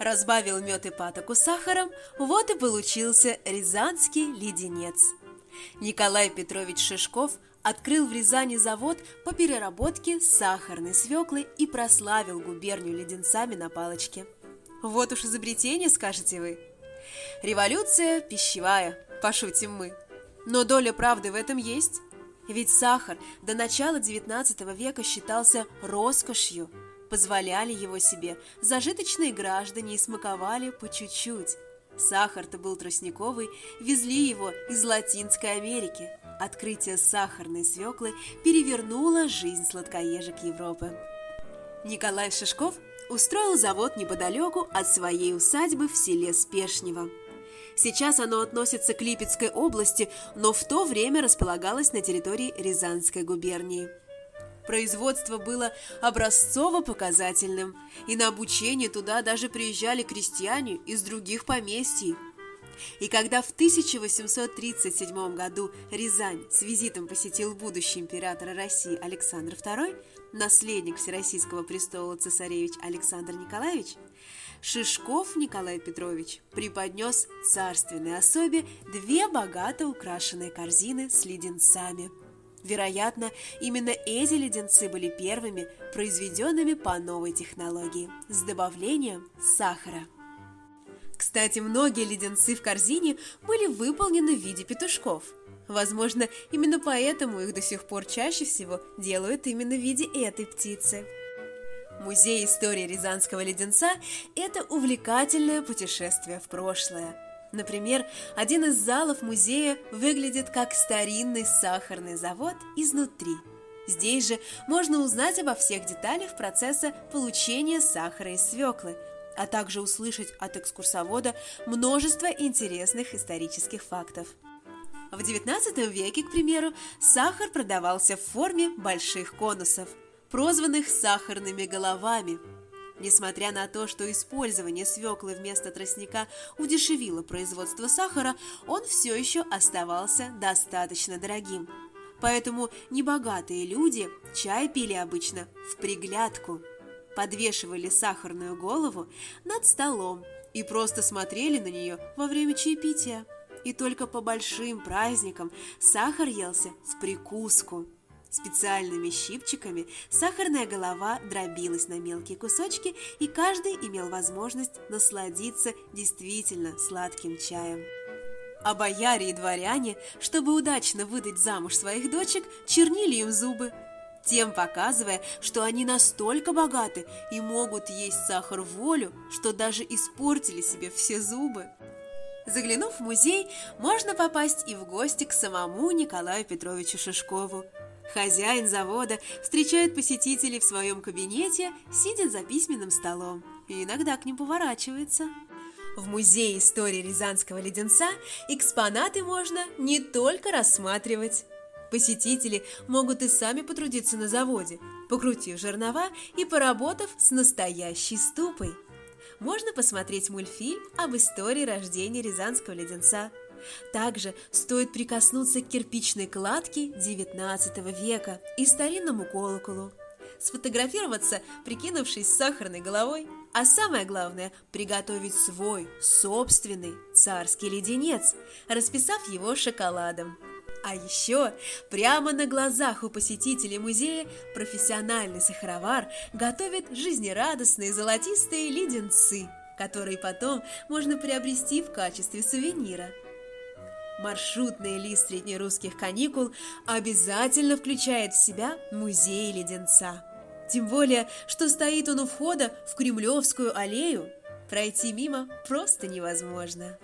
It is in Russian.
Разбавил мед и патоку сахаром, вот и получился рязанский леденец. Николай Петрович Шишков открыл в Рязани завод по переработке сахарной свеклы и прославил губернию леденцами на палочке. Вот уж изобретение, скажете вы. Революция пищевая, пошутим мы. Но доля правды в этом есть. Ведь сахар до начала XIX века считался роскошью. Позволяли его себе зажиточные граждане и смаковали по чуть-чуть. Сахар-то был тростниковый, везли его из Латинской Америки. Открытие сахарной свеклы перевернуло жизнь сладкоежек Европы. Николай Шишков устроил завод неподалеку от своей усадьбы в селе Спешнево. Сейчас оно относится к Липецкой области, но в то время располагалось на территории Рязанской губернии. Производство было образцово-показательным, и на обучение туда даже приезжали крестьяне из других поместий. И когда в 1837 году Рязань с визитом посетил будущий император России Александр II, наследник Всероссийского престола цесаревич Александр Николаевич, Шишков Николай Петрович преподнес царственной особе две богато украшенные корзины с леденцами. Вероятно, именно эти леденцы были первыми, произведенными по новой технологии, с добавлением сахара. Кстати, многие леденцы в корзине были выполнены в виде петушков. Возможно, именно поэтому их до сих пор чаще всего делают именно в виде этой птицы. Музей истории Рязанского леденца – это увлекательное путешествие в прошлое. Например, один из залов музея выглядит как старинный сахарный завод изнутри. Здесь же можно узнать обо всех деталях процесса получения сахара из свеклы, а также услышать от экскурсовода множество интересных исторических фактов. В XIX веке, к примеру, сахар продавался в форме больших конусов – прозванных сахарными головами. Несмотря на то, что использование свеклы вместо тростника удешевило производство сахара, он все еще оставался достаточно дорогим. Поэтому небогатые люди чай пили обычно в приглядку. Подвешивали сахарную голову над столом и просто смотрели на нее во время чаепития. И только по большим праздникам сахар елся в прикуску. Специальными щипчиками сахарная голова дробилась на мелкие кусочки, и каждый имел возможность насладиться действительно сладким чаем. А бояре и дворяне, чтобы удачно выдать замуж своих дочек, чернили им зубы, тем показывая, что они настолько богаты и могут есть сахар волю, что даже испортили себе все зубы. Заглянув в музей, можно попасть и в гости к самому Николаю Петровичу Шишкову – Хозяин завода встречает посетителей в своем кабинете, сидя за письменным столом, и иногда к ним поворачивается. В Музее истории Рязанского леденца экспонаты можно не только рассматривать. Посетители могут и сами потрудиться на заводе, покрутив жернова и поработав с настоящей ступой. Можно посмотреть мультфильм об истории рождения Рязанского леденца – также стоит прикоснуться к кирпичной кладке XIX века и старинному колоколу, сфотографироваться, прикинувшись сахарной головой, а самое главное – приготовить свой собственный царский леденец, расписав его шоколадом. А еще прямо на глазах у посетителей музея профессиональный сахаровар готовит жизнерадостные золотистые леденцы, которые потом можно приобрести в качестве сувенира – маршрутный лист среднерусских каникул обязательно включает в себя музей леденца. Тем более, что стоит он у входа в Кремлевскую аллею. Пройти мимо просто невозможно.